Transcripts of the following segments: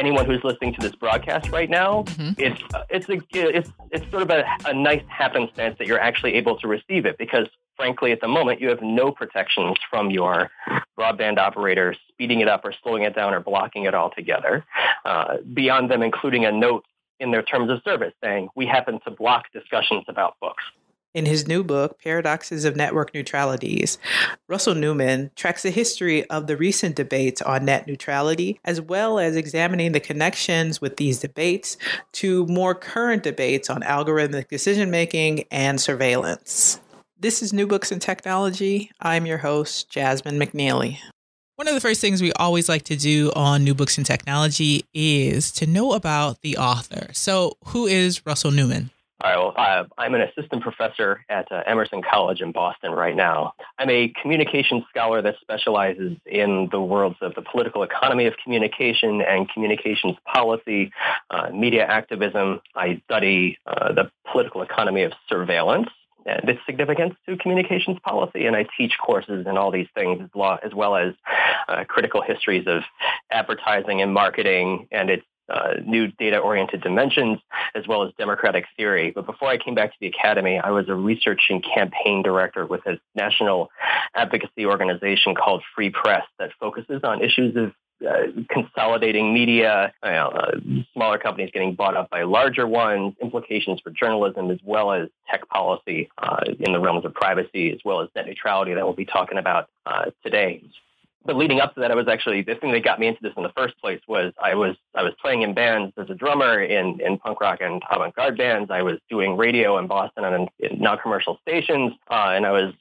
Anyone who's listening to this broadcast right now, mm-hmm. it's it's a it's it's sort of a, a nice happenstance that you're actually able to receive it because frankly at the moment you have no protections from your broadband operator speeding it up or slowing it down or blocking it altogether uh, beyond them including a note in their terms of service saying we happen to block discussions about books in his new book, Paradoxes of Network Neutralities, Russell Newman tracks the history of the recent debates on net neutrality, as well as examining the connections with these debates to more current debates on algorithmic decision making and surveillance. This is New Books in Technology. I'm your host, Jasmine McNealy. One of the first things we always like to do on New Books in Technology is to know about the author. So, who is Russell Newman? All right, well, uh, I'm an assistant professor at uh, Emerson College in Boston right now. I'm a communications scholar that specializes in the worlds of the political economy of communication and communications policy, uh, media activism. I study uh, the political economy of surveillance and its significance to communications policy. And I teach courses in all these things as well as uh, critical histories of advertising and marketing and its uh, new data-oriented dimensions, as well as democratic theory. But before I came back to the academy, I was a research and campaign director with a national advocacy organization called Free Press that focuses on issues of uh, consolidating media, you know, uh, smaller companies getting bought up by larger ones, implications for journalism, as well as tech policy uh, in the realms of privacy, as well as net neutrality that we'll be talking about uh, today but leading up to that, I was actually the thing that got me into this in the first place was I was I was playing in bands as a drummer in in punk rock and avant garde bands. I was doing radio in Boston on non-commercial stations, uh, and I was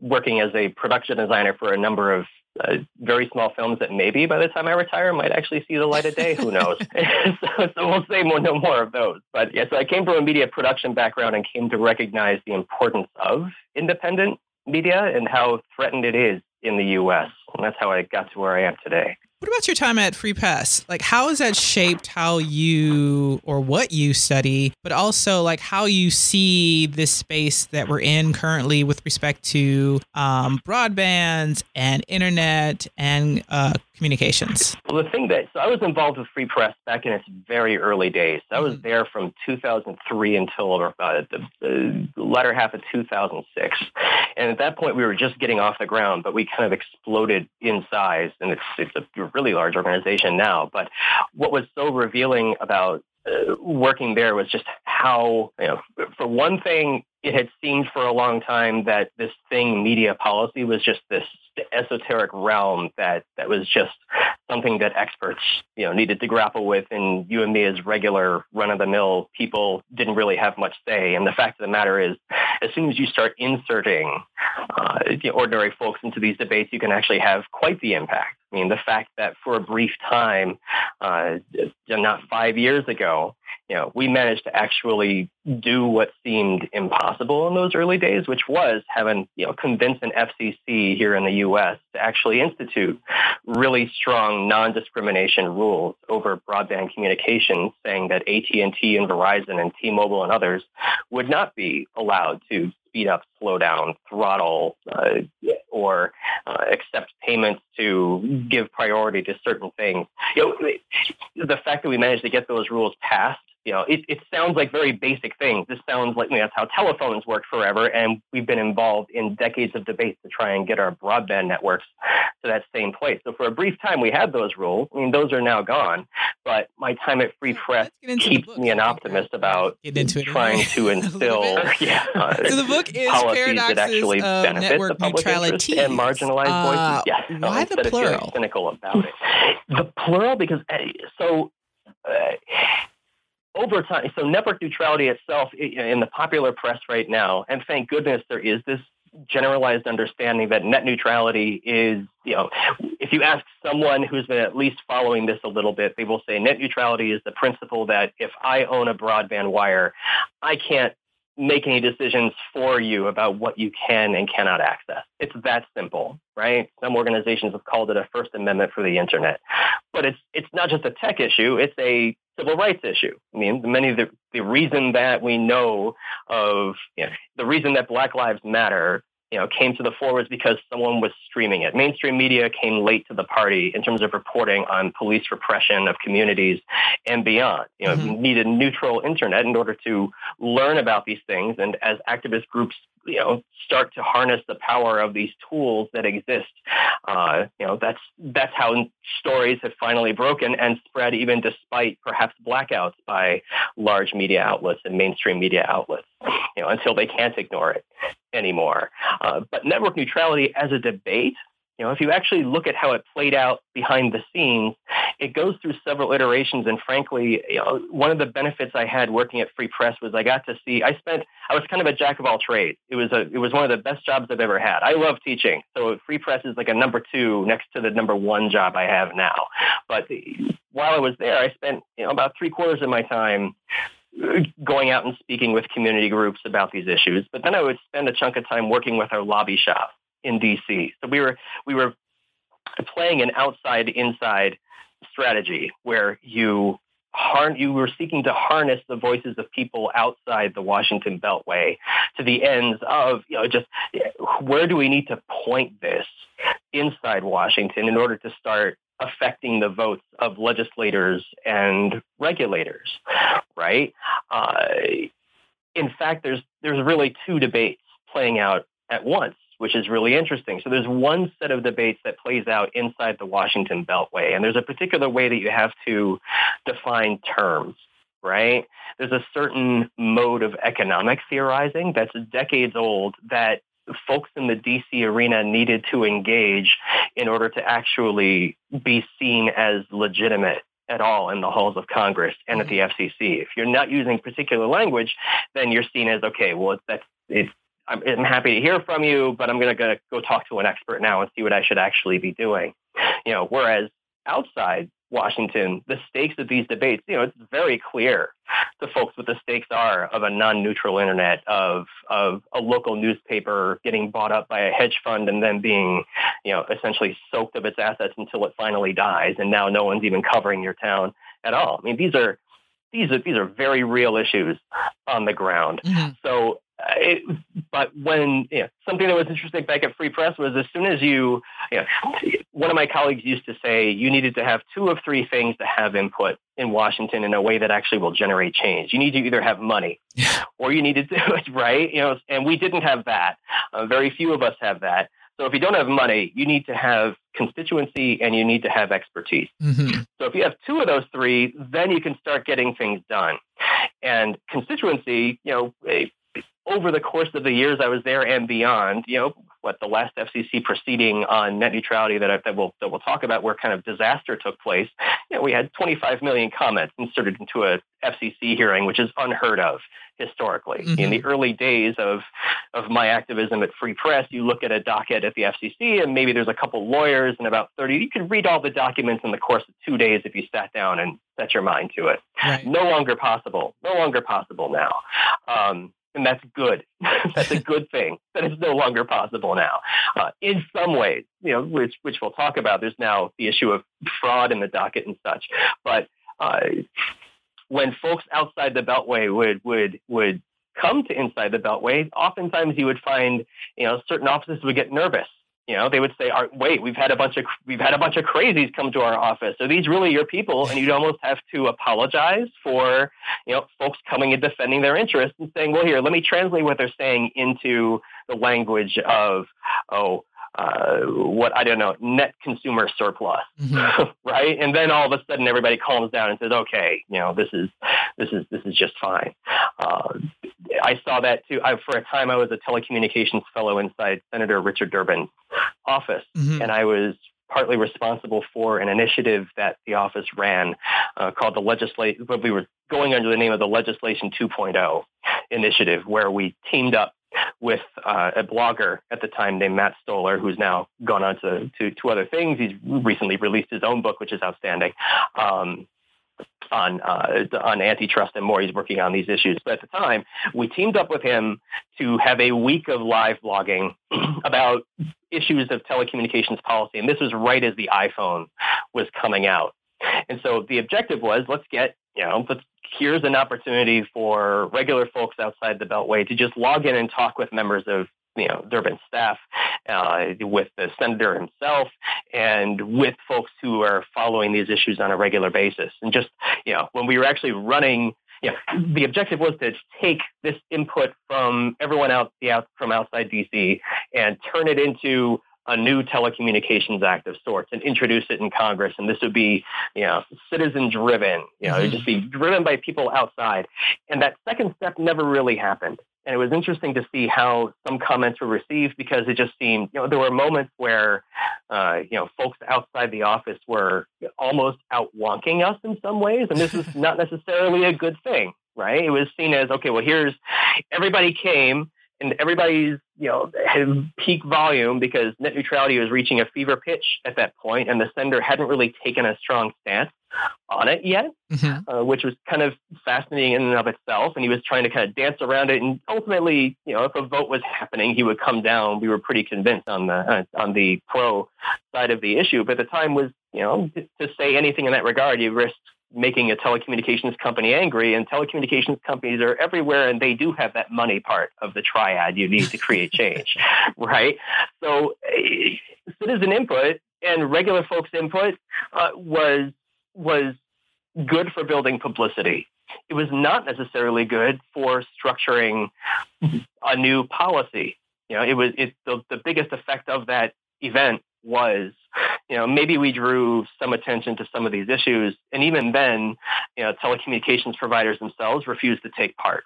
working as a production designer for a number of uh, very small films that maybe by the time I retire might actually see the light of day. Who knows? so, so, we'll say more, no more of those. But yeah, so I came from a media production background and came to recognize the importance of independent media and how threatened it is in the U.S. And that's how I got to where I am today. What about your time at Free Press? Like, how has that shaped how you or what you study, but also like how you see this space that we're in currently with respect to um, broadband and internet and uh, communications? Well, the thing that, so I was involved with Free Press back in its very early days. I was mm-hmm. there from 2003 until uh, the, the latter half of 2006. And at that point, we were just getting off the ground, but we kind of exploded in size. And it's, it's a really large organization now. But what was so revealing about uh, working there was just how, you know, for one thing, it had seemed for a long time that this thing, media policy, was just this esoteric realm that, that was just something that experts, you know, needed to grapple with. And you and me as regular run-of-the-mill people didn't really have much say. And the fact of the matter is, as soon as you start inserting uh, the ordinary folks into these debates, you can actually have quite the impact. I mean, the fact that for a brief time, uh, not five years ago, you know, we managed to actually do what seemed impossible in those early days, which was having, you know, convince an FCC here in the U.S. to actually institute really strong non-discrimination rules over broadband communications, saying that AT&T and Verizon and T-Mobile and others would not be allowed to speed up, slow down, throttle, uh, or uh, accept payments to give priority to certain things. You know, the fact that we managed to get those rules passed you know, it, it sounds like very basic things. This sounds like you know, that's how telephones worked forever, and we've been involved in decades of debates to try and get our broadband networks to that same place. So for a brief time, we had those rules. I mean, those are now gone. But my time at Free Press keeps me an optimist about trying to instill, yeah. so the book is that actually benefit the public interest and marginalized uh, voices. Yes. Why so the plural? cynical about it. The plural because eh, so. Uh, over time, so network neutrality itself in the popular press right now, and thank goodness there is this generalized understanding that net neutrality is, you know, if you ask someone who's been at least following this a little bit, they will say net neutrality is the principle that if I own a broadband wire, I can't make any decisions for you about what you can and cannot access. It's that simple, right? Some organizations have called it a First Amendment for the internet, but it's it's not just a tech issue; it's a civil rights issue. I mean, many of the the reason that we know of you know, the reason that Black Lives Matter you know, came to the fore was because someone was streaming it. Mainstream media came late to the party in terms of reporting on police repression of communities and beyond. You know, mm-hmm. needed neutral internet in order to learn about these things. And as activist groups you know start to harness the power of these tools that exist. Uh, you know that's that's how stories have finally broken and spread, even despite perhaps blackouts by large media outlets and mainstream media outlets. You know until they can't ignore it anymore. Uh, but network neutrality as a debate you know, if you actually look at how it played out behind the scenes, it goes through several iterations. And frankly, you know, one of the benefits I had working at Free Press was I got to see. I spent. I was kind of a jack of all trades. It was a. It was one of the best jobs I've ever had. I love teaching, so Free Press is like a number two next to the number one job I have now. But while I was there, I spent you know about three quarters of my time going out and speaking with community groups about these issues. But then I would spend a chunk of time working with our lobby shop in DC. So we were we were playing an outside inside strategy where you you were seeking to harness the voices of people outside the Washington Beltway to the ends of you know just where do we need to point this inside Washington in order to start affecting the votes of legislators and regulators, right? Uh, in fact, there's there's really two debates playing out at once which is really interesting. So there's one set of debates that plays out inside the Washington Beltway, and there's a particular way that you have to define terms, right? There's a certain mode of economic theorizing that's decades old that folks in the DC arena needed to engage in order to actually be seen as legitimate at all in the halls of Congress and at the mm-hmm. FCC. If you're not using particular language, then you're seen as okay. Well, that's it's I'm, I'm happy to hear from you, but I'm going to go talk to an expert now and see what I should actually be doing. You know, whereas outside Washington, the stakes of these debates, you know, it's very clear to folks what the stakes are of a non-neutral internet, of of a local newspaper getting bought up by a hedge fund and then being, you know, essentially soaked of its assets until it finally dies, and now no one's even covering your town at all. I mean, these are these are these are very real issues on the ground. Mm-hmm. So it, but when you know, something that was interesting back at Free Press was as soon as you, you know, one of my colleagues used to say you needed to have two of three things to have input in Washington in a way that actually will generate change. You need to either have money or you need to do it right. You know, and we didn't have that. Uh, very few of us have that. So if you don't have money, you need to have constituency and you need to have expertise. Mm-hmm. So if you have two of those three, then you can start getting things done. And constituency, you know, over the course of the years I was there and beyond, you know, what the last FCC proceeding on net neutrality that, I, that we'll that we'll talk about, where kind of disaster took place, you know, we had 25 million comments inserted into a FCC hearing, which is unheard of historically. Mm-hmm. In the early days of of my activism at Free Press, you look at a docket at the FCC, and maybe there's a couple lawyers and about 30. You could read all the documents in the course of two days if you sat down and set your mind to it. Right. No longer possible. No longer possible now. Um, and that's good. that's a good thing that is no longer possible now. Uh, in some ways, you know, which which we'll talk about. There's now the issue of fraud in the docket and such. But uh, when folks outside the Beltway would would would come to inside the Beltway, oftentimes you would find, you know, certain offices would get nervous You know, they would say, "Wait, we've had a bunch of we've had a bunch of crazies come to our office. Are these really your people?" And you'd almost have to apologize for, you know, folks coming and defending their interests and saying, "Well, here, let me translate what they're saying into the language of, oh, uh, what I don't know, net consumer surplus, mm-hmm. right? And then all of a sudden, everybody calms down and says, "Okay, you know, this is this is this is just fine." Uh, I saw that too. I, for a time, I was a telecommunications fellow inside Senator Richard Durbin's office, mm-hmm. and I was partly responsible for an initiative that the office ran uh, called the legislate. What we were going under the name of the Legislation 2.0 initiative, where we teamed up with uh, a blogger at the time named Matt Stoller, who's now gone on to, to, to other things. He's recently released his own book, which is outstanding. Um, on uh, on antitrust and more. He's working on these issues. But at the time, we teamed up with him to have a week of live blogging about issues of telecommunications policy. And this was right as the iPhone was coming out. And so the objective was let's get you know let's here's an opportunity for regular folks outside the Beltway to just log in and talk with members of you know Durbin staff, uh, with the senator himself, and with folks who are following these issues on a regular basis. And just you know, when we were actually running. Yeah, the objective was to take this input from everyone out, the out from outside DC and turn it into a new telecommunications act of sorts and introduce it in Congress. And this would be, you know, citizen driven, you know, mm-hmm. it'd just be driven by people outside. And that second step never really happened. And it was interesting to see how some comments were received because it just seemed, you know, there were moments where, uh, you know, folks outside the office were almost out wonking us in some ways. And this is not necessarily a good thing, right? It was seen as, okay, well, here's everybody came and everybody's you know had peak volume because net neutrality was reaching a fever pitch at that point, and the sender hadn't really taken a strong stance on it yet, mm-hmm. uh, which was kind of fascinating in and of itself. And he was trying to kind of dance around it, and ultimately, you know, if a vote was happening, he would come down. We were pretty convinced on the uh, on the pro side of the issue, but the time was, you know, to say anything in that regard, you risked making a telecommunications company angry and telecommunications companies are everywhere and they do have that money part of the triad you need to create change right? So uh, citizen input and regular folks input uh, was was good for building publicity. It was not necessarily good for structuring a new policy. You know it was it, the, the biggest effect of that event was you know, maybe we drew some attention to some of these issues. And even then, you know, telecommunications providers themselves refused to take part.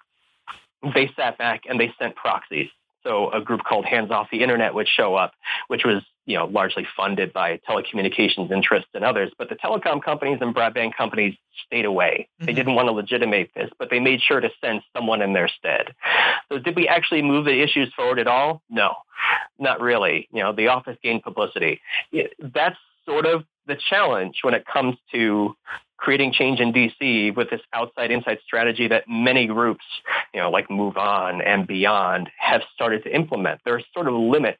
They sat back and they sent proxies. So a group called Hands Off the Internet would show up, which was you know largely funded by telecommunications interests and others. But the telecom companies and broadband companies stayed away. Mm-hmm. They didn't want to legitimate this, but they made sure to send someone in their stead. So did we actually move the issues forward at all? No, not really. You know, the office gained publicity. That's sort of the challenge when it comes to creating change in DC with this outside inside strategy that many groups, you know, like Move On and Beyond have started to implement. There are sort of limits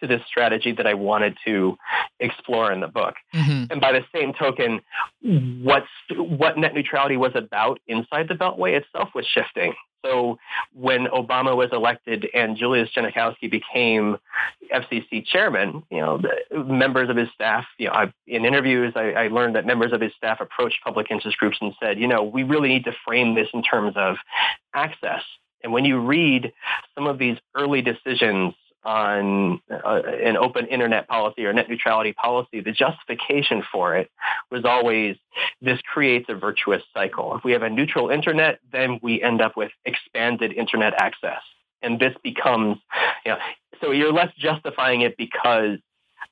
to this strategy that I wanted to explore in the book. Mm-hmm. And by the same token, what's what net neutrality was about inside the Beltway itself was shifting. So when Obama was elected and Julius Genachowski became FCC chairman, you know, members of his staff, you know, I, in interviews, I, I learned that members of his staff approached public interest groups and said, you know, we really need to frame this in terms of access. And when you read some of these early decisions on uh, an open internet policy or net neutrality policy, the justification for it was always this creates a virtuous cycle. If we have a neutral internet, then we end up with expanded internet access. And this becomes, you know, so you're less justifying it because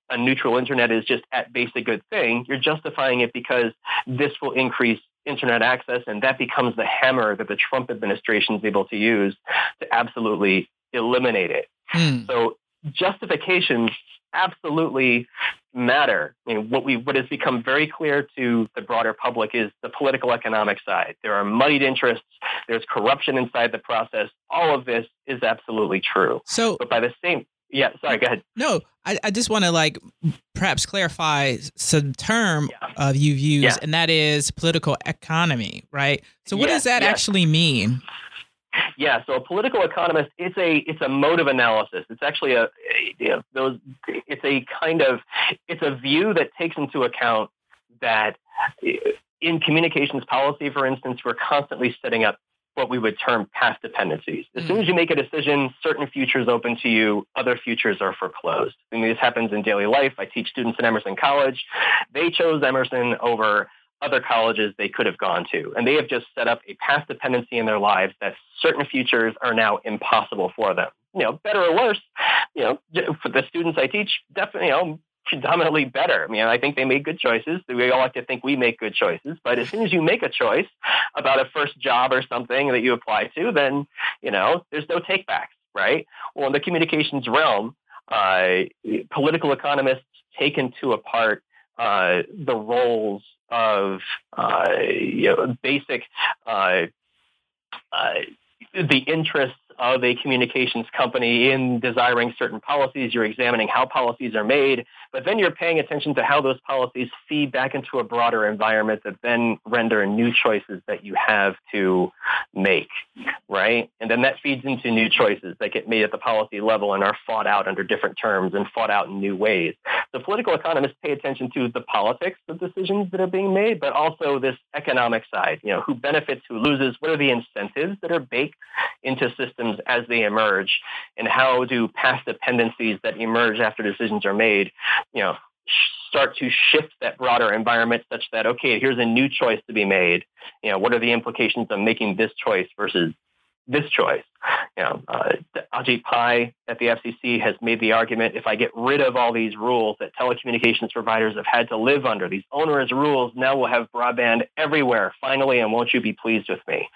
a neutral internet is just at base a good thing. You're justifying it because this will increase internet access, and that becomes the hammer that the Trump administration is able to use to absolutely eliminate it. Mm. So justifications absolutely matter. I mean, what we what has become very clear to the broader public is the political economic side. There are muddied interests. There's corruption inside the process. All of this is absolutely true. So, but by the same yeah, sorry, go ahead. No, I, I just want to like perhaps clarify some term yeah. of you've used, yeah. and that is political economy, right? So, what yes, does that yes. actually mean? Yeah, so a political economist, it's a it's a mode of analysis. It's actually a you know, those it's a kind of it's a view that takes into account that eh, in communications policy, for instance, we're constantly setting up what we would term path dependencies. As soon mm. as you make a decision, certain futures open to you, other futures are foreclosed. I mean, this happens in daily life. I teach students at Emerson College. They chose Emerson over other colleges they could have gone to. And they have just set up a path dependency in their lives that certain futures are now impossible for them. You know, better or worse, you know, for the students I teach, definitely, you know, predominantly better. I mean, I think they made good choices. We all like to think we make good choices, but as soon as you make a choice about a first job or something that you apply to, then you know there's no takebacks, right? Well, in the communications realm, uh, political economists take into apart uh, the roles of uh, you know, basic uh, uh, the interests of a communications company in desiring certain policies. You're examining how policies are made, but then you're paying attention to how those policies feed back into a broader environment that then render new choices that you have to make, right? And then that feeds into new choices that get made at the policy level and are fought out under different terms and fought out in new ways. The political economists pay attention to the politics of decisions that are being made, but also this economic side, you know, who benefits, who loses, what are the incentives that are baked into systems systems as they emerge and how do path dependencies that emerge after decisions are made, you know, start to shift that broader environment such that, okay, here's a new choice to be made. You know, what are the implications of making this choice versus this choice. You know, uh, Ajit Pai at the FCC has made the argument if I get rid of all these rules that telecommunications providers have had to live under, these onerous rules, now we'll have broadband everywhere, finally, and won't you be pleased with me?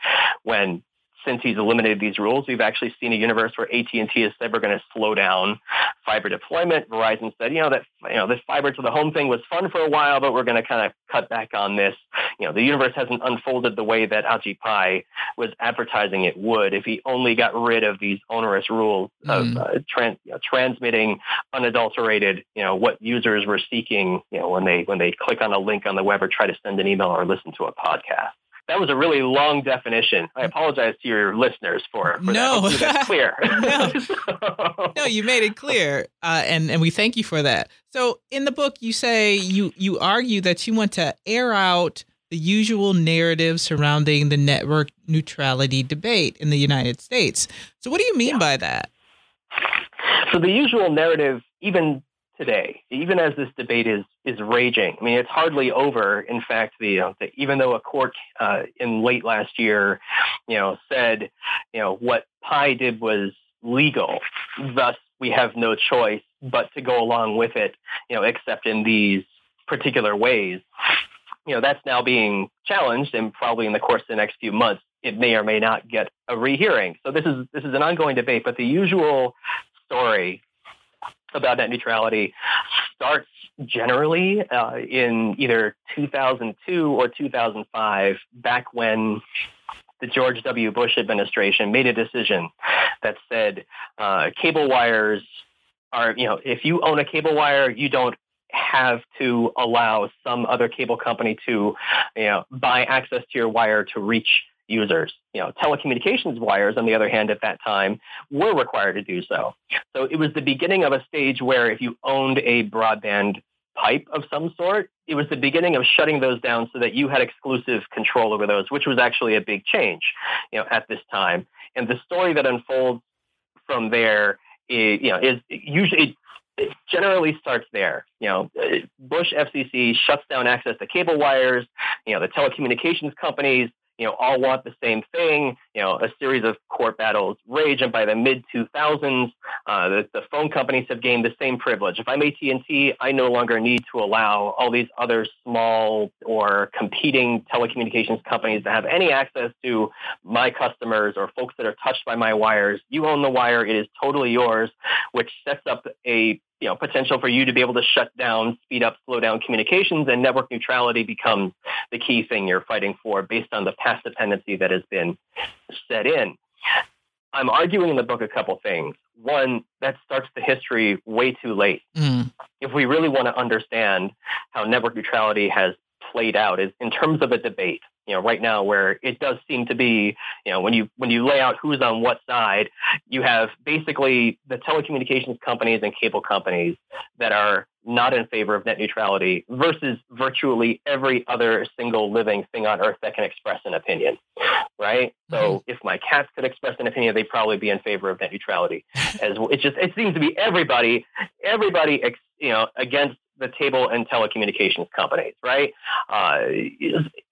When since he's eliminated these rules, we've actually seen a universe where AT&T has said we're going to slow down fiber deployment. Verizon said, you know, that you know this fiber to the home thing was fun for a while, but we're going to kind of cut back on this. You know, the universe hasn't unfolded the way that Ajit Pai was advertising it would if he only got rid of these onerous rules mm. of uh, trans, you know, transmitting unadulterated, you know, what users were seeking, you know, when they when they click on a link on the web or try to send an email or listen to a podcast that was a really long definition. I apologize to your listeners for, for no. that. That's clear. no. so. no, you made it clear, uh, and and we thank you for that. So in the book, you say you you argue that you want to air out the usual narrative surrounding the network neutrality debate in the United States. So what do you mean yeah. by that? So the usual narrative, even today, even as this debate is is raging. I mean, it's hardly over. In fact, the, uh, the even though a court uh, in late last year, you know, said, you know, what Pai did was legal, thus we have no choice but to go along with it, you know, except in these particular ways. You know, that's now being challenged, and probably in the course of the next few months, it may or may not get a rehearing. So this is this is an ongoing debate, but the usual story about net neutrality starts generally uh, in either 2002 or 2005, back when the George W. Bush administration made a decision that said uh, cable wires are, you know, if you own a cable wire, you don't have to allow some other cable company to, you know, buy access to your wire to reach users. You know, telecommunications wires, on the other hand, at that time, were required to do so. So it was the beginning of a stage where if you owned a broadband pipe of some sort, it was the beginning of shutting those down so that you had exclusive control over those, which was actually a big change, you know, at this time. And the story that unfolds from there, you know, is usually it generally starts there. You know, Bush FCC shuts down access to cable wires. You know, the telecommunications companies you know, all want the same thing. You know, a series of court battles rage, and by the mid 2000s, uh, the, the, phone companies have gained the same privilege. If I'm AT&T, I no longer need to allow all these other small or competing telecommunications companies to have any access to my customers or folks that are touched by my wires. You own the wire; it is totally yours, which sets up a you know, potential for you to be able to shut down, speed up, slow down communications, and network neutrality becomes the key thing you're fighting for based on the path dependency that has been set in. I'm arguing in the book a couple things. One, that starts the history way too late. Mm. If we really want to understand how network neutrality has played out is in terms of a debate. You know, right now where it does seem to be, you know, when you when you lay out who's on what side, you have basically the telecommunications companies and cable companies that are not in favor of net neutrality versus virtually every other single living thing on earth that can express an opinion, right? Mm-hmm. So if my cats could express an opinion, they'd probably be in favor of net neutrality. As well. it just it seems to be everybody, everybody, you know, against the table and telecommunications companies, right? Uh,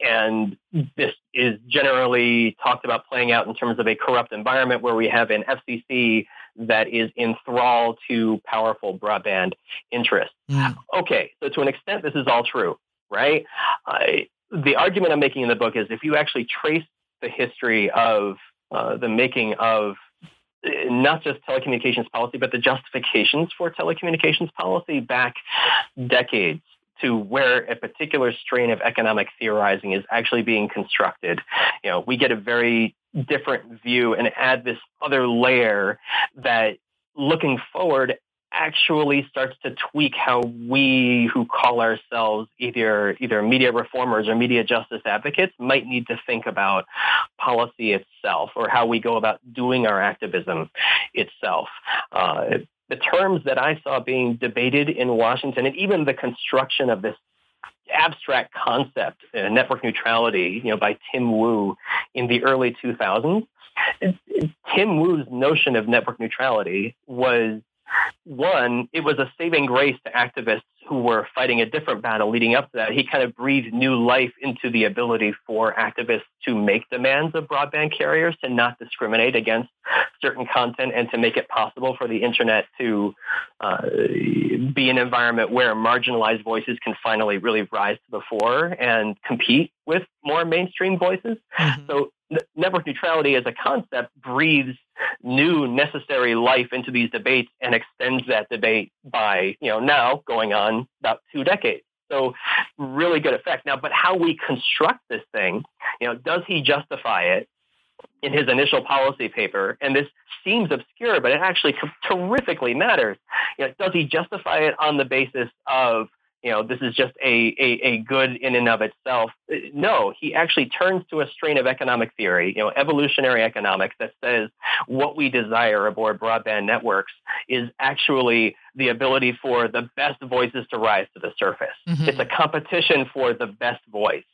and this is generally talked about playing out in terms of a corrupt environment where we have an FCC that is enthralled to powerful broadband interests. Mm. Okay, so to an extent, this is all true, right? Uh, the argument I'm making in the book is if you actually trace the history of uh, the making of not just telecommunications policy, but the justifications for telecommunications policy back decades to where a particular strain of economic theorizing is actually being constructed. You know, we get a very different view and add this other layer that looking forward actually starts to tweak how we who call ourselves either either media reformers or media justice advocates might need to think about policy itself or how we go about doing our activism itself. Uh, the terms that I saw being debated in Washington and even the construction of this abstract concept, uh, network neutrality, you know, by Tim Wu in the early 2000s. Tim Wu's notion of network neutrality was one, it was a saving grace to activists who were fighting a different battle leading up to that. He kind of breathed new life into the ability for activists to make demands of broadband carriers to not discriminate against certain content and to make it possible for the internet to uh, be an environment where marginalized voices can finally really rise to the fore and compete with more mainstream voices. Mm-hmm. So network neutrality as a concept breathes new necessary life into these debates and extends that debate by, you know, now going on about two decades. So really good effect. Now, but how we construct this thing, you know, does he justify it in his initial policy paper? And this seems obscure, but it actually terrifically matters. You know, does he justify it on the basis of you know, this is just a, a, a, good in and of itself. No, he actually turns to a strain of economic theory, you know, evolutionary economics that says what we desire aboard broadband networks is actually the ability for the best voices to rise to the surface. Mm-hmm. It's a competition for the best voice.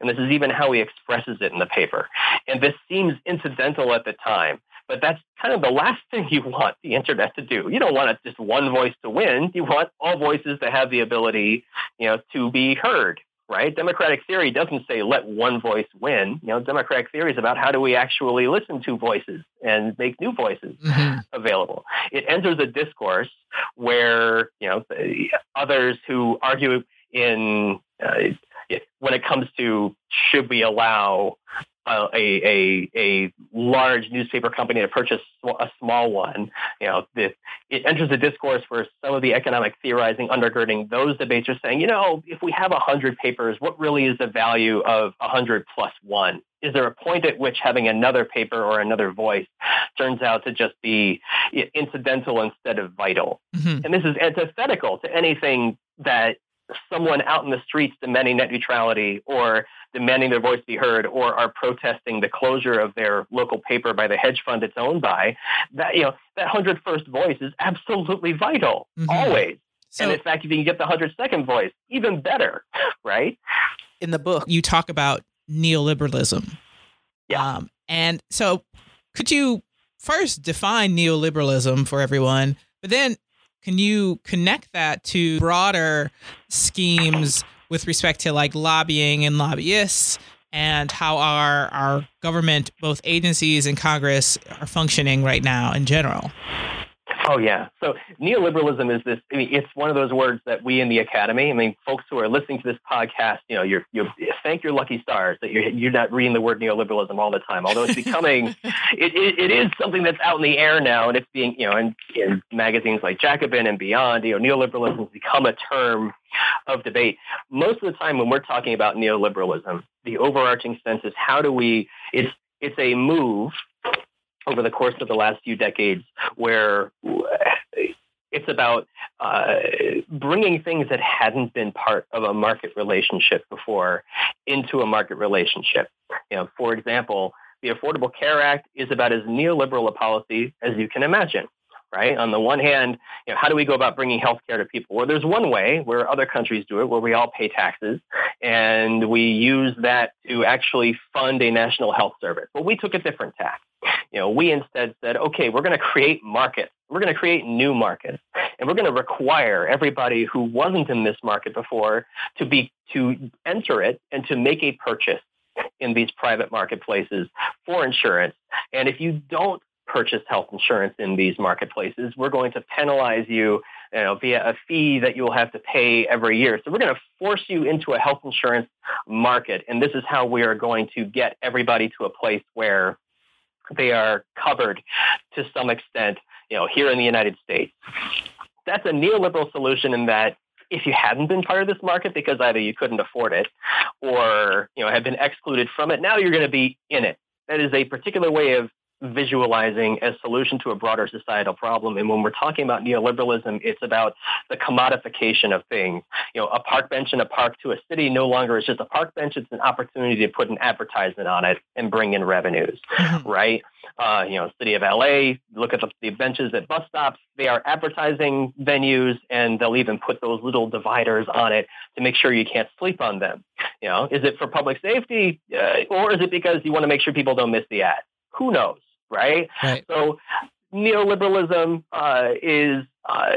And this is even how he expresses it in the paper. And this seems incidental at the time, but that's kind of the last thing you want the internet to do. You don't want just one voice to win. You want all voices to have the ability, you know, to be heard. Right? Democratic theory doesn't say let one voice win. You know, democratic theory is about how do we actually listen to voices and make new voices mm-hmm. available. It enters a discourse where you know others who argue in uh, when it comes to should we allow a, a, a large newspaper company to purchase a small one. You know, it, it enters a discourse where some of the economic theorizing undergirding those debates are saying, you know, if we have 100 papers, what really is the value of 100 plus one? Is there a point at which having another paper or another voice turns out to just be incidental instead of vital? Mm-hmm. And this is antithetical to anything that someone out in the streets demanding net neutrality or demanding their voice be heard or are protesting the closure of their local paper by the hedge fund it's owned by, that you know that hundred first voice is absolutely vital mm-hmm. always. So, and in fact, if you can get the hundred second voice, even better, right? In the book, you talk about neoliberalism. Yeah. Um, and so, could you first define neoliberalism for everyone, but then can you connect that to broader schemes with respect to like lobbying and lobbyists and how our our government, both agencies and Congress, are functioning right now in general? Oh yeah. So neoliberalism is this. I mean, it's one of those words that we in the academy. I mean, folks who are listening to this podcast, you know, you're you thank your lucky stars that you're you're not reading the word neoliberalism all the time. Although it's becoming, it, it, it is something that's out in the air now, and it's being you know in, in magazines like Jacobin and beyond. You know, neoliberalism has become a term of debate. Most of the time, when we're talking about neoliberalism, the overarching sense is how do we? It's it's a move over the course of the last few decades where it's about uh, bringing things that hadn't been part of a market relationship before into a market relationship. You know, for example, the Affordable Care Act is about as neoliberal a policy as you can imagine right? On the one hand, you know, how do we go about bringing healthcare to people? Well, there's one way where other countries do it, where we all pay taxes, and we use that to actually fund a national health service. But we took a different tack. You know, we instead said, okay, we're going to create markets. We're going to create new markets, and we're going to require everybody who wasn't in this market before to be to enter it and to make a purchase in these private marketplaces for insurance. And if you don't purchase health insurance in these marketplaces, we're going to penalize you, you know, via a fee that you'll have to pay every year. So we're going to force you into a health insurance market. And this is how we are going to get everybody to a place where they are covered to some extent, you know, here in the United States. That's a neoliberal solution in that if you hadn't been part of this market because either you couldn't afford it or you know have been excluded from it, now you're going to be in it. That is a particular way of visualizing as solution to a broader societal problem. And when we're talking about neoliberalism, it's about the commodification of things. You know, a park bench in a park to a city no longer is just a park bench. It's an opportunity to put an advertisement on it and bring in revenues, mm-hmm. right? Uh, you know, city of LA, look at the, the benches at bus stops. They are advertising venues and they'll even put those little dividers on it to make sure you can't sleep on them. You know, is it for public safety uh, or is it because you want to make sure people don't miss the ad? Who knows? Right? right. So neoliberalism uh, is uh,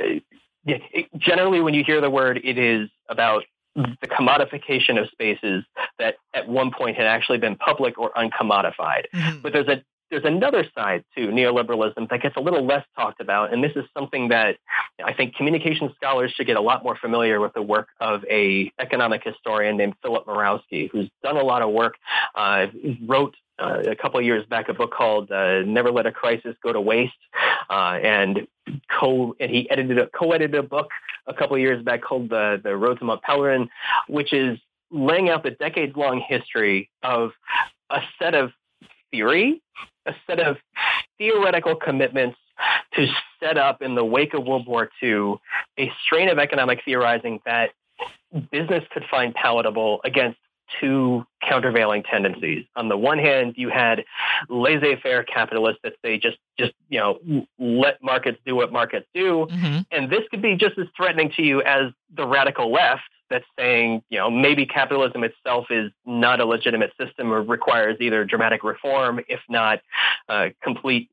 generally when you hear the word, it is about the commodification of spaces that at one point had actually been public or uncommodified. Mm-hmm. But there's a there's another side to neoliberalism that gets a little less talked about, and this is something that I think communication scholars should get a lot more familiar with the work of a economic historian named Philip Mirowski, who's done a lot of work, uh, wrote uh, a couple years back a book called uh, "Never Let a Crisis Go to Waste," uh, and co and he edited a co-edited a book a couple years back called "The the Road to Mont Pelerin," which is laying out the decades-long history of a set of theory, a set of theoretical commitments to set up in the wake of World War II a strain of economic theorizing that business could find palatable against two countervailing tendencies. On the one hand, you had laissez-faire capitalists that say just just you know let markets do what markets do, mm-hmm. and this could be just as threatening to you as the radical left that's saying you know maybe capitalism itself is not a legitimate system or requires either dramatic reform, if not uh, complete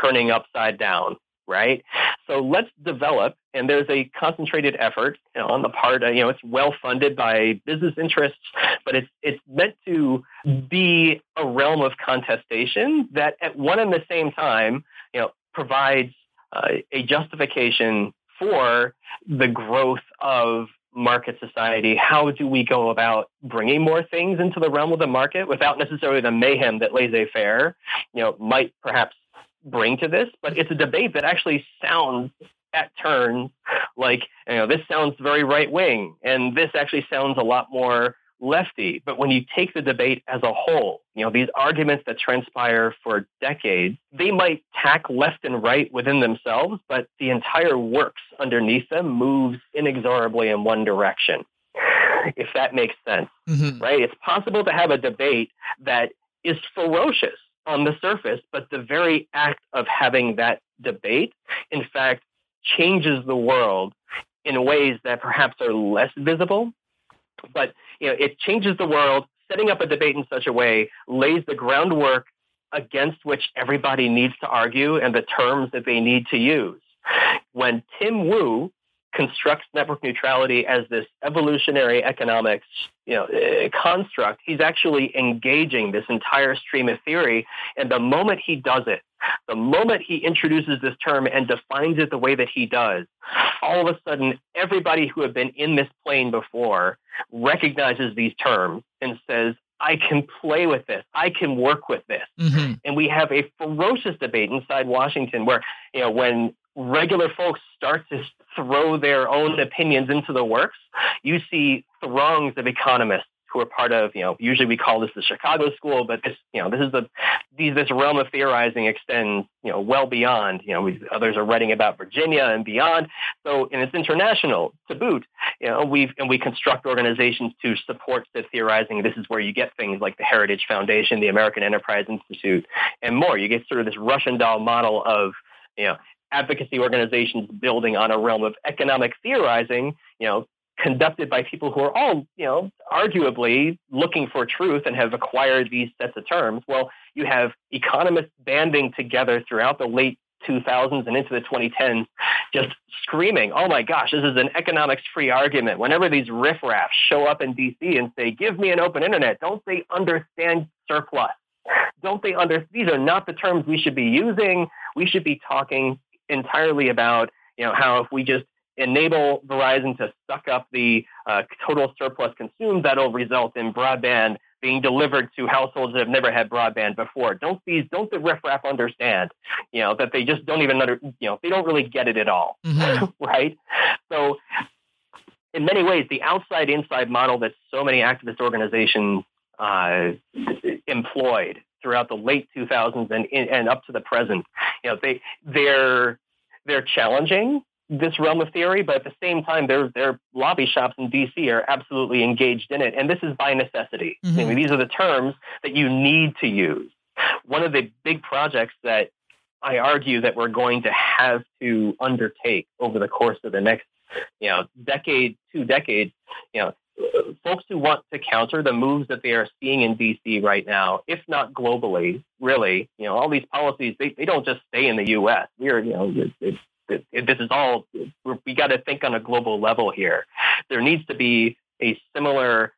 turning upside down right? So let's develop, and there's a concentrated effort on the part, of, you know, it's well funded by business interests, but it's it's meant to be a realm of contestation that at one and the same time, you know, provides uh, a justification for the growth of market society, how do we go about bringing more things into the realm of the market without necessarily the mayhem that laissez-faire, you know, might perhaps bring to this, but it's a debate that actually sounds at turns like, you know, this sounds very right wing, and this actually sounds a lot more lefty. But when you take the debate as a whole, you know, these arguments that transpire for decades, they might tack left and right within themselves, but the entire works underneath them moves inexorably in one direction. If that makes sense, mm-hmm. right? It's possible to have a debate that is ferocious on the surface, but the very act of having that debate, in fact, changes the world in ways that perhaps are less visible. But you know, it changes the world. Setting up a debate in such a way lays the groundwork against which everybody needs to argue and the terms that they need to use. When Tim Wu constructs network neutrality as this evolutionary economics you know, uh, construct, he's actually engaging this entire stream of theory. And the moment he does it, the moment he introduces this term and defines it the way that he does, all of a sudden, everybody who had been in this plane before recognizes these terms and says, I can play with this. I can work with this. Mm-hmm. And we have a ferocious debate inside Washington where, you know, when regular folks start to throw their own opinions into the works, you see throngs of economists who are part of, you know, usually we call this the Chicago School, but this, you know, this is the these this realm of theorizing extends, you know, well beyond. You know, we, others are writing about Virginia and beyond. So, and it's international to boot. You know, we've and we construct organizations to support the theorizing. This is where you get things like the Heritage Foundation, the American Enterprise Institute, and more. You get sort of this Russian doll model of, you know, advocacy organizations building on a realm of economic theorizing, you know, conducted by people who are all, you know, arguably looking for truth and have acquired these sets of terms. Well, you have economists banding together throughout the late 2000s and into the 2010s, just screaming, oh my gosh, this is an economics free argument. Whenever these riffraffs show up in DC and say, give me an open internet, don't they understand surplus? Don't they understand? These are not the terms we should be using. We should be talking entirely about, you know, how if we just enable Verizon to suck up the uh, total surplus consumed, that'll result in broadband being delivered to households that have never had broadband before. Don't these don't the riffraff understand, you know, that they just don't even under you know, they don't really get it at all, mm-hmm. right? So in many ways, the outside inside model that so many activist organizations uh, employed throughout the late 2000s and and up to the present, you know, they they're they're challenging this realm of theory, but at the same time, their their lobby shops in DC are absolutely engaged in it, and this is by necessity. Mm-hmm. I mean, these are the terms that you need to use. One of the big projects that I argue that we're going to have to undertake over the course of the next, you know, decade, two decades, you know, folks who want to counter the moves that they are seeing in DC right now, if not globally, really, you know, all these policies, they, they don't just stay in the U.S. We're, you know, it's this is all we got to think on a global level here. There needs to be a similar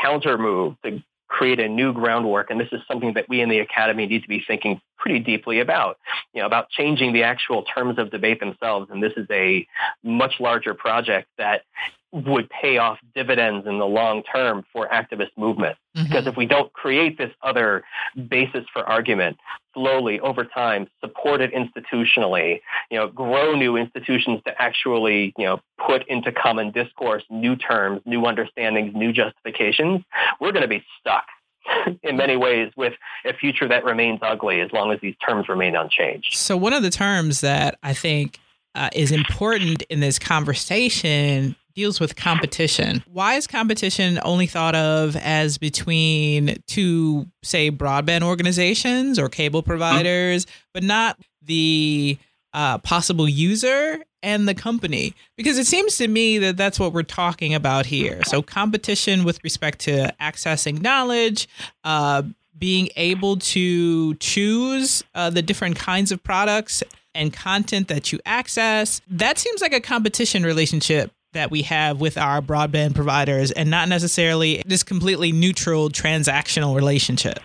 counter move to create a new groundwork, and this is something that we in the academy need to be thinking pretty deeply about. You know, about changing the actual terms of debate themselves, and this is a much larger project that would pay off dividends in the long term for activist movement. Mm-hmm. Because if we don't create this other basis for argument slowly over time, support it institutionally, you know, grow new institutions to actually, you know, put into common discourse new terms, new understandings, new justifications, we're going to be stuck in many ways with a future that remains ugly as long as these terms remain unchanged. So one of the terms that I think uh, is important in this conversation deals with competition. Why is competition only thought of as between two, say, broadband organizations or cable providers, but not the uh, possible user and the company? Because it seems to me that that's what we're talking about here. So, competition with respect to accessing knowledge, uh, being able to choose uh, the different kinds of products and content that you access. That seems like a competition relationship that we have with our broadband providers and not necessarily this completely neutral transactional relationship.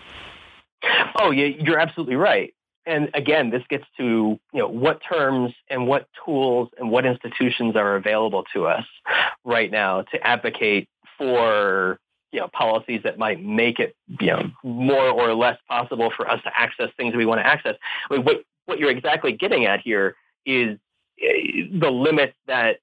Oh, yeah, you're absolutely right. And again, this gets to you know what terms and what tools and what institutions are available to us right now to advocate for you know policies that might make it you know more or less possible for us to access things we want to access. I mean, what what you're exactly getting at here is eh, the limits that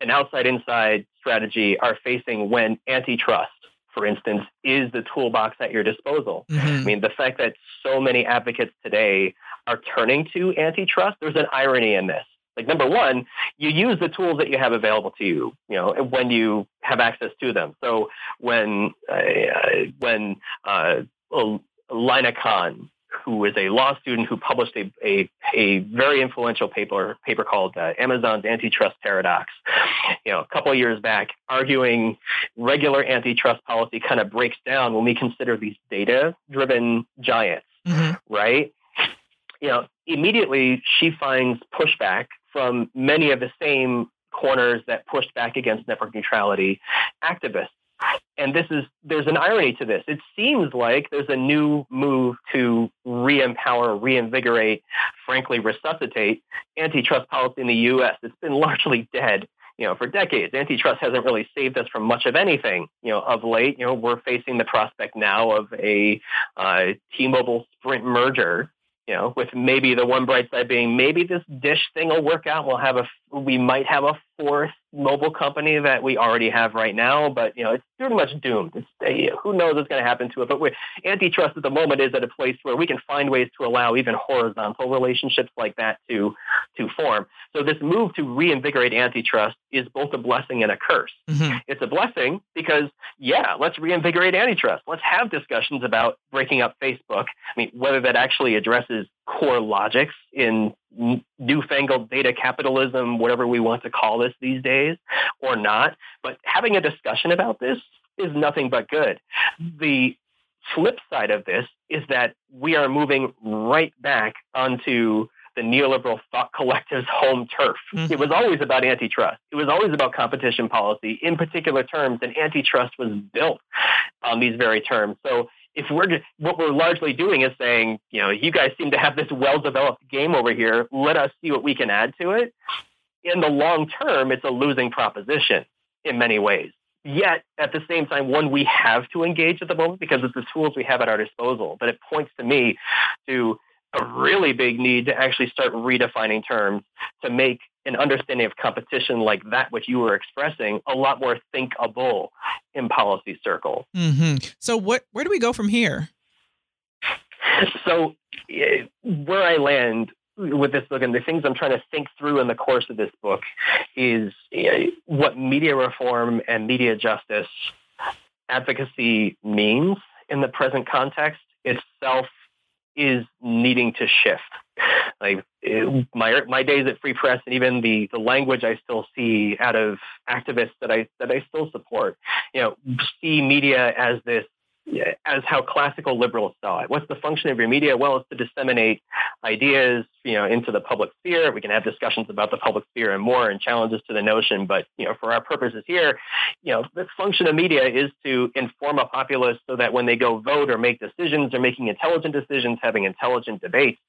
an outside inside strategy are facing when antitrust, for instance, is the toolbox at your disposal. Mm-hmm. I mean, the fact that so many advocates today are turning to antitrust, there's an irony in this. Like number one, you use the tools that you have available to you, you know, when you have access to them. So when uh, when uh, Lina Khan who is a law student who published a, a, a very influential paper paper called uh, Amazon's Antitrust Paradox. You know, a couple of years back, arguing regular antitrust policy kind of breaks down when we consider these data-driven giants, mm-hmm. right? You know, immediately she finds pushback from many of the same corners that pushed back against network neutrality activists and this is there's an irony to this. It seems like there's a new move to re-empower, reinvigorate, frankly resuscitate antitrust policy in the U.S. It's been largely dead, you know, for decades. Antitrust hasn't really saved us from much of anything, you know, of late. You know, we're facing the prospect now of a uh, T-Mobile Sprint merger you know, with maybe the one bright side being maybe this dish thing will work out. We'll have a we might have a fourth mobile company that we already have right now, but you know it's pretty much doomed. It's, uh, who knows what's going to happen to it? But antitrust at the moment is at a place where we can find ways to allow even horizontal relationships like that to to form. So this move to reinvigorate antitrust is both a blessing and a curse. Mm-hmm. It's a blessing because yeah, let's reinvigorate antitrust. Let's have discussions about breaking up Facebook. I mean, whether that actually addresses core logics in newfangled data capitalism, whatever we want to call this these days, or not. But having a discussion about this is nothing but good. The flip side of this is that we are moving right back onto the neoliberal thought collective's home turf. Mm-hmm. It was always about antitrust. It was always about competition policy in particular terms, and antitrust was built on these very terms. So if we're just, what we're largely doing is saying, you know, you guys seem to have this well-developed game over here. Let us see what we can add to it. In the long term, it's a losing proposition in many ways. Yet, at the same time, one we have to engage at the moment because it's the tools we have at our disposal. But it points to me to a really big need to actually start redefining terms to make an understanding of competition like that which you were expressing a lot more thinkable in policy circles. Mm-hmm. So what where do we go from here? So eh, where I land with this book and the things I'm trying to think through in the course of this book is eh, what media reform and media justice advocacy means in the present context itself is needing to shift. Like my my days at Free Press and even the the language I still see out of activists that I that I still support, you know, see media as this as how classical liberals saw it. What's the function of your media? Well, it's to disseminate ideas, you know, into the public sphere. We can have discussions about the public sphere and more and challenges to the notion. But, you know, for our purposes here, you know, the function of media is to inform a populace so that when they go vote or make decisions, they're making intelligent decisions, having intelligent debates.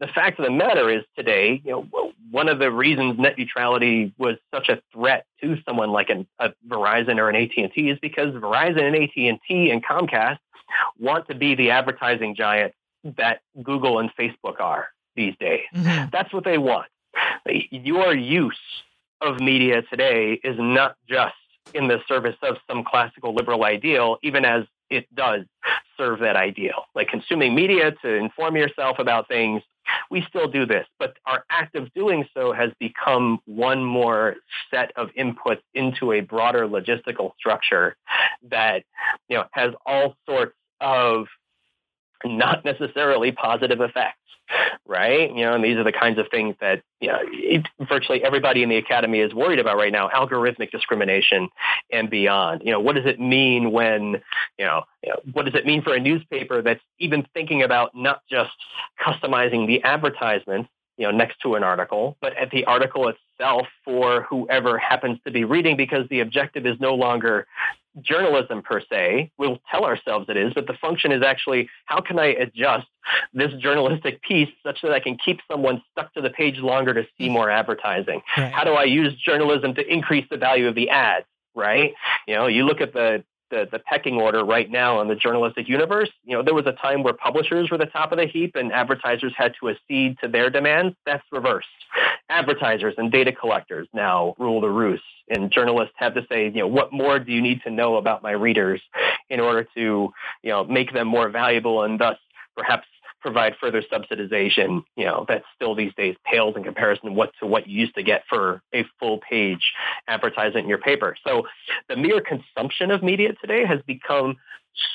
The fact of the matter is today, you know, one of the reasons net neutrality was such a threat to someone like an, a Verizon or an AT&T is because Verizon and AT&T and Comcast want to be the advertising giant that Google and Facebook are these days. Mm-hmm. That's what they want. Your use of media today is not just in the service of some classical liberal ideal, even as it does serve that ideal. Like consuming media to inform yourself about things, we still do this, but our act of doing so has become one more set of inputs into a broader logistical structure that you know has all sorts of not necessarily positive effects right? You know, and these are the kinds of things that you know, it, virtually everybody in the academy is worried about right now: algorithmic discrimination and beyond. You know, what does it mean when you know, you know, what does it mean for a newspaper that's even thinking about not just customizing the advertisement, you know, next to an article, but at the article itself for whoever happens to be reading, because the objective is no longer journalism per se. We'll tell ourselves it is, but the function is actually how can I adjust this journalistic piece such that I can keep someone stuck to the page longer to see more advertising? Right. How do I use journalism to increase the value of the ads? Right? You know, you look at the the, the pecking order right now in the journalistic universe. You know, there was a time where publishers were the top of the heap and advertisers had to accede to their demands. That's reversed. Advertisers and data collectors now rule the roost, and journalists have to say, you know, what more do you need to know about my readers in order to, you know, make them more valuable and thus perhaps provide further subsidization, you know, that still these days pales in comparison to what to what you used to get for a full page advertisement in your paper. So the mere consumption of media today has become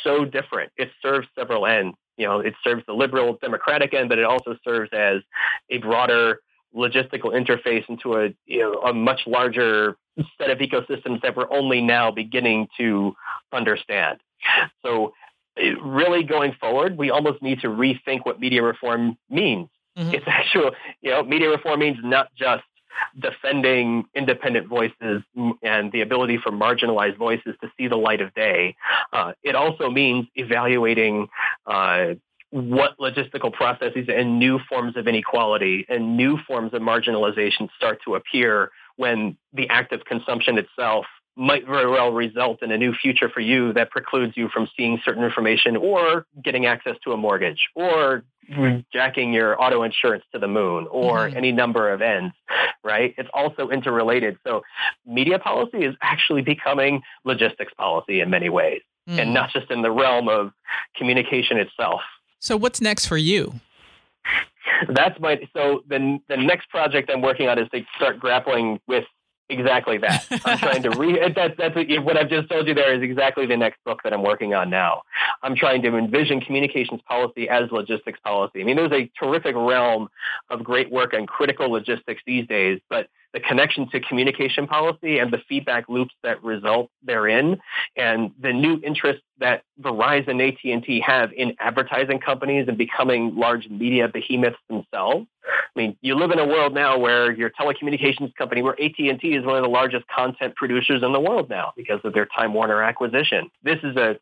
so different. It serves several ends. You know, it serves the liberal democratic end, but it also serves as a broader logistical interface into a you know a much larger set of ecosystems that we're only now beginning to understand. So really going forward, we almost need to rethink what media reform means. Mm-hmm. It's actual, you know, media reform means not just defending independent voices and the ability for marginalized voices to see the light of day. Uh, it also means evaluating uh, what logistical processes and new forms of inequality and new forms of marginalization start to appear when the act of consumption itself might very well result in a new future for you that precludes you from seeing certain information or getting access to a mortgage or jacking your auto insurance to the moon or Mhm. any number of ends, right? It's also interrelated. So media policy is actually becoming logistics policy in many ways Mm. and not just in the realm of communication itself. So what's next for you? That's my so the the next project I'm working on is to start grappling with exactly that. I'm trying to re that, that's what I've just told you there is exactly the next book that I'm working on now. I'm trying to envision communications policy as logistics policy. I mean, there's a terrific realm of great work on critical logistics these days, but the connection to communication policy and the feedback loops that result therein and the new interest that Verizon AT&T have in advertising companies and becoming large media behemoths themselves. I mean, you live in a world now where your telecommunications company, where AT&T is one of the largest content producers in the world now because of their Time Warner acquisition. This is a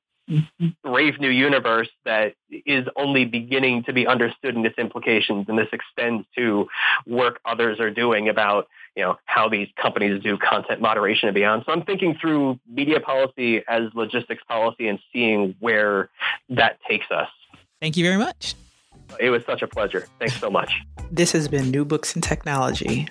brave new universe that is only beginning to be understood in its implications and this extends to work others are doing about you know how these companies do content moderation and beyond. So i'm thinking through media policy as logistics policy and seeing where that takes us. Thank you very much. It was such a pleasure. Thanks so much. This has been new books and technology.